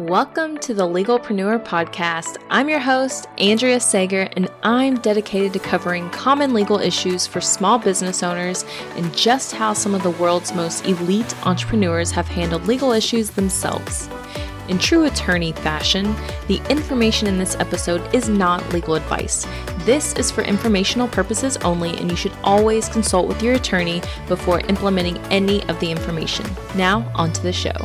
Welcome to the Legalpreneur Podcast. I'm your host, Andrea Sager, and I'm dedicated to covering common legal issues for small business owners and just how some of the world's most elite entrepreneurs have handled legal issues themselves. In true attorney fashion, the information in this episode is not legal advice. This is for informational purposes only, and you should always consult with your attorney before implementing any of the information. Now, on to the show.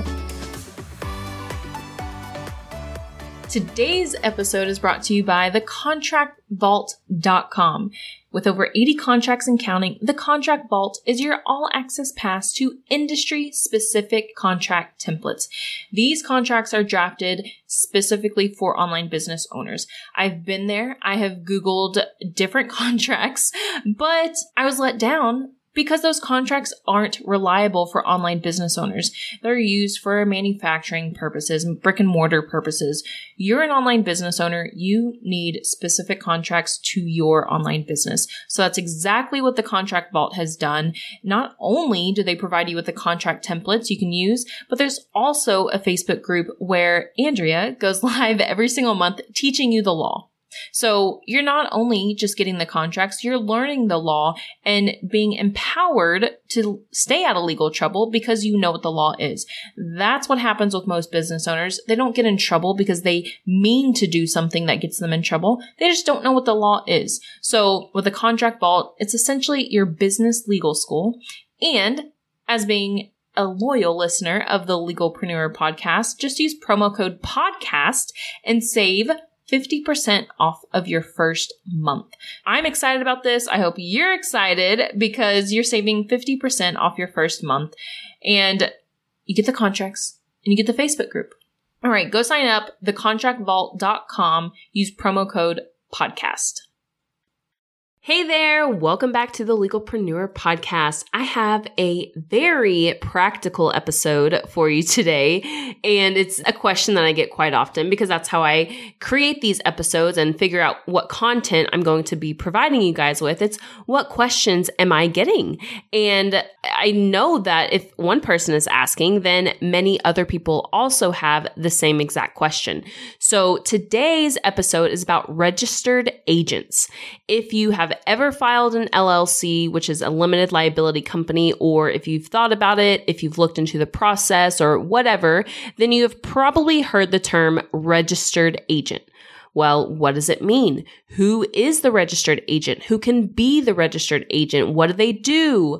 Today's episode is brought to you by thecontractvault.com. With over 80 contracts and counting, the Contract Vault is your all access pass to industry specific contract templates. These contracts are drafted specifically for online business owners. I've been there. I have Googled different contracts, but I was let down because those contracts aren't reliable for online business owners. They're used for manufacturing purposes and brick and mortar purposes. You're an online business owner. You need specific contracts to your online business. So that's exactly what the Contract Vault has done. Not only do they provide you with the contract templates you can use, but there's also a Facebook group where Andrea goes live every single month teaching you the law. So you're not only just getting the contracts, you're learning the law and being empowered to stay out of legal trouble because you know what the law is. That's what happens with most business owners. They don't get in trouble because they mean to do something that gets them in trouble. They just don't know what the law is. So with the contract vault, it's essentially your business legal school. And as being a loyal listener of the Legalpreneur podcast, just use promo code podcast and save 50% off of your first month. I'm excited about this. I hope you're excited because you're saving 50% off your first month and you get the contracts and you get the Facebook group. All right, go sign up, thecontractvault.com, use promo code podcast. Hey there, welcome back to the Legalpreneur podcast. I have a very practical episode for you today, and it's a question that I get quite often because that's how I create these episodes and figure out what content I'm going to be providing you guys with. It's what questions am I getting? And I know that if one person is asking, then many other people also have the same exact question. So today's episode is about registered agents. If you have ever filed an LLC, which is a limited liability company, or if you've thought about it, if you've looked into the process or whatever, then you have probably heard the term registered agent. Well, what does it mean? Who is the registered agent? Who can be the registered agent? What do they do?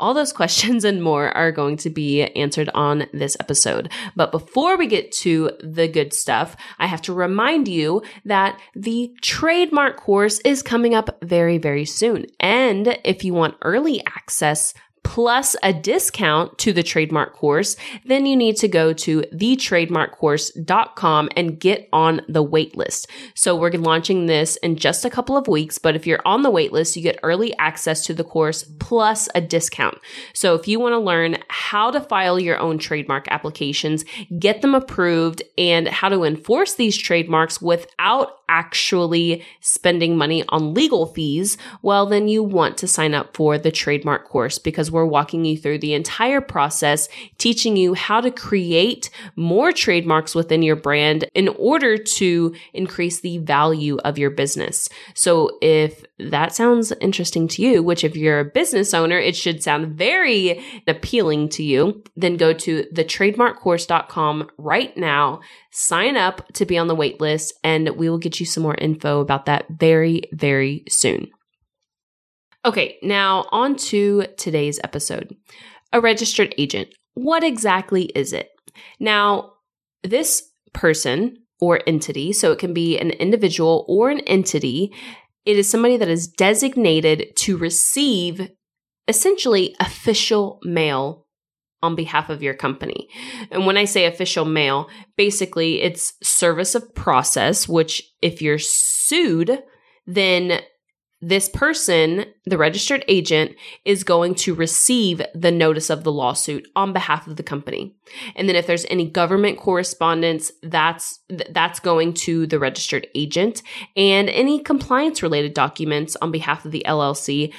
All those questions and more are going to be answered on this episode. But before we get to the good stuff, I have to remind you that the trademark course is coming up very, very soon. And if you want early access plus a discount to the trademark course, then you need to go to thetrademarkcourse.com and get on the waitlist. So we're launching this in just a couple of weeks, but if you're on the waitlist, you get early access to the course plus a discount. So if you want to learn how to file your own trademark applications, get them approved and how to enforce these trademarks without actually spending money on legal fees, well, then you want to sign up for the trademark course because we're walking you through the entire process, teaching you how to create more trademarks within your brand in order to increase the value of your business. So if that sounds interesting to you, which if you're a business owner, it should sound very appealing to you, then go to thetrademarkcourse.com right now, sign up to be on the wait list, and we will get you some more info about that very, very soon. Okay, now on to today's episode. A registered agent. What exactly is it? Now, this person or entity, so it can be an individual or an entity, it is somebody that is designated to receive essentially official mail on behalf of your company. And when I say official mail, basically it's service of process, which if you're sued, then this person, the registered agent, is going to receive the notice of the lawsuit on behalf of the company. And then if there's any government correspondence, that's that's going to the registered agent and any compliance related documents on behalf of the LLC,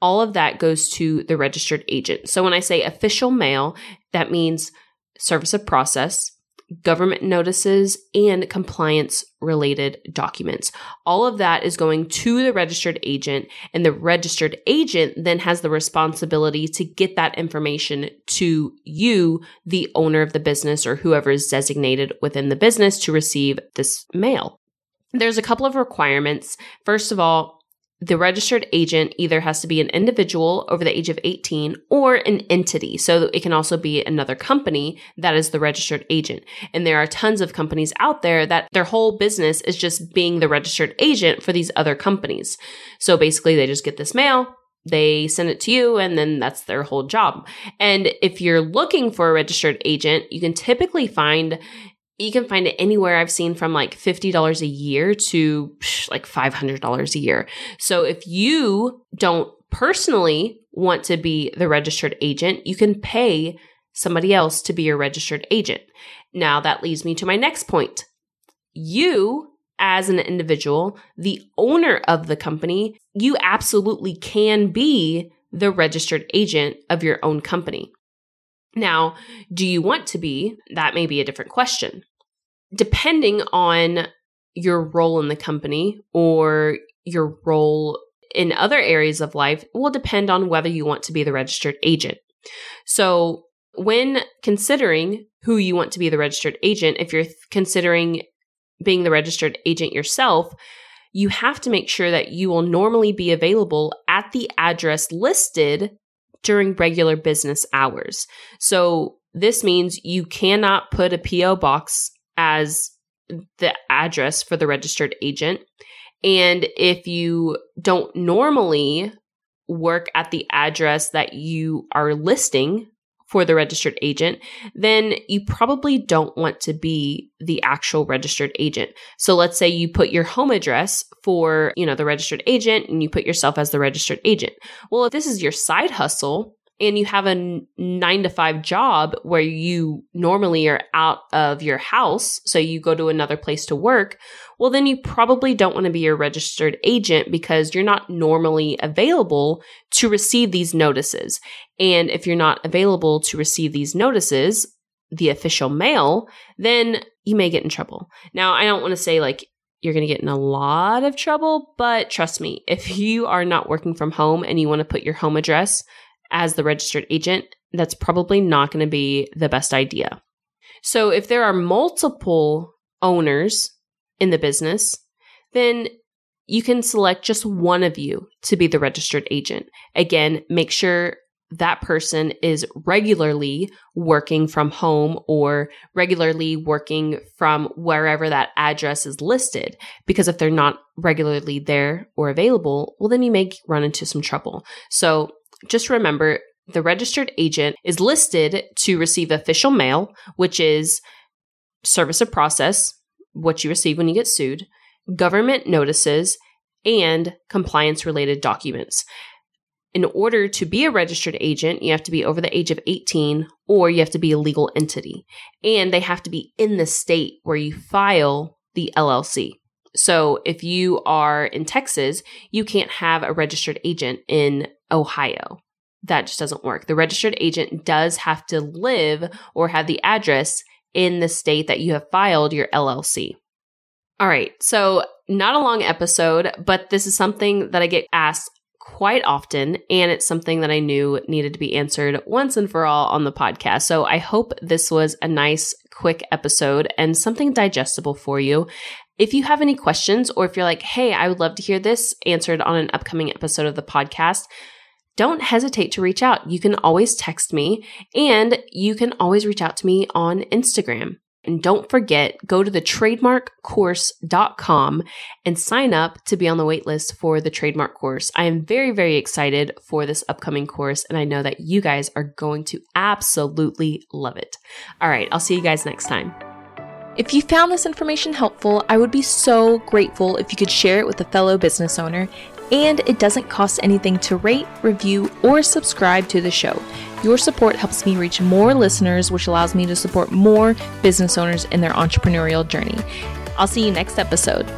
all of that goes to the registered agent. So when I say official mail, that means service of process, government notices, and compliance related documents. All of that is going to the registered agent, and the registered agent then has the responsibility to get that information to you, the owner of the business, or whoever is designated within the business to receive this mail. There's a couple of requirements. First of all, the registered agent either has to be an individual over the age of 18 or an entity. So it can also be another company that is the registered agent. And there are tons of companies out there that their whole business is just being the registered agent for these other companies. So basically they just get this mail, they send it to you and then that's their whole job. And if you're looking for a registered agent, you can typically find you can find it anywhere I've seen from like $50 a year to like $500 a year. So if you don't personally want to be the registered agent, you can pay somebody else to be your registered agent. Now that leads me to my next point. You as an individual, the owner of the company, you absolutely can be the registered agent of your own company. Now, do you want to be? That may be a different question. Depending on your role in the company or your role in other areas of life will depend on whether you want to be the registered agent. So, when considering who you want to be the registered agent, if you're considering being the registered agent yourself, you have to make sure that you will normally be available at the address listed during regular business hours. So this means you cannot put a PO box as the address for the registered agent. And if you don't normally work at the address that you are listing for the registered agent, then you probably don't want to be the actual registered agent. So let's say you put your home address for, you know, the registered agent and you put yourself as the registered agent. Well, if this is your side hustle, and you have a nine to five job where you normally are out of your house, so you go to another place to work, well, then you probably don't want to be a registered agent because you're not normally available to receive these notices. And if you're not available to receive these notices, the official mail, then you may get in trouble. Now, I don't want to say like you're going to get in a lot of trouble, but trust me, if you are not working from home and you want to put your home address as the registered agent, that's probably not going to be the best idea. So if there are multiple owners in the business, then you can select just one of you to be the registered agent. Again, make sure that person is regularly working from home or regularly working from wherever that address is listed. Because if they're not regularly there or available, well, then you may run into some trouble. So just remember the registered agent is listed to receive official mail, which is service of process, what you receive when you get sued, government notices, and compliance related documents. In order to be a registered agent, you have to be over the age of 18 or you have to be a legal entity. And they have to be in the state where you file the LLC. So if you are in Texas, you can't have a registered agent in Ohio. That just doesn't work. The registered agent does have to live or have the address in the state that you have filed your LLC. All right. So, not a long episode, but this is something that I get asked quite often. And it's something that I knew needed to be answered once and for all on the podcast. So, I hope this was a nice, quick episode and something digestible for you. If you have any questions, or if you're like, hey, I would love to hear this answered on an upcoming episode of the podcast, don't hesitate to reach out. You can always text me and you can always reach out to me on Instagram. And don't forget, go to the trademarkcourse.com and sign up to be on the waitlist for the trademark course. I am very, very excited for this upcoming course, and I know that you guys are going to absolutely love it. All right, I'll see you guys next time. If you found this information helpful, I would be so grateful if you could share it with a fellow business owner. And it doesn't cost anything to rate, review, or subscribe to the show. Your support helps me reach more listeners, which allows me to support more business owners in their entrepreneurial journey. I'll see you next episode.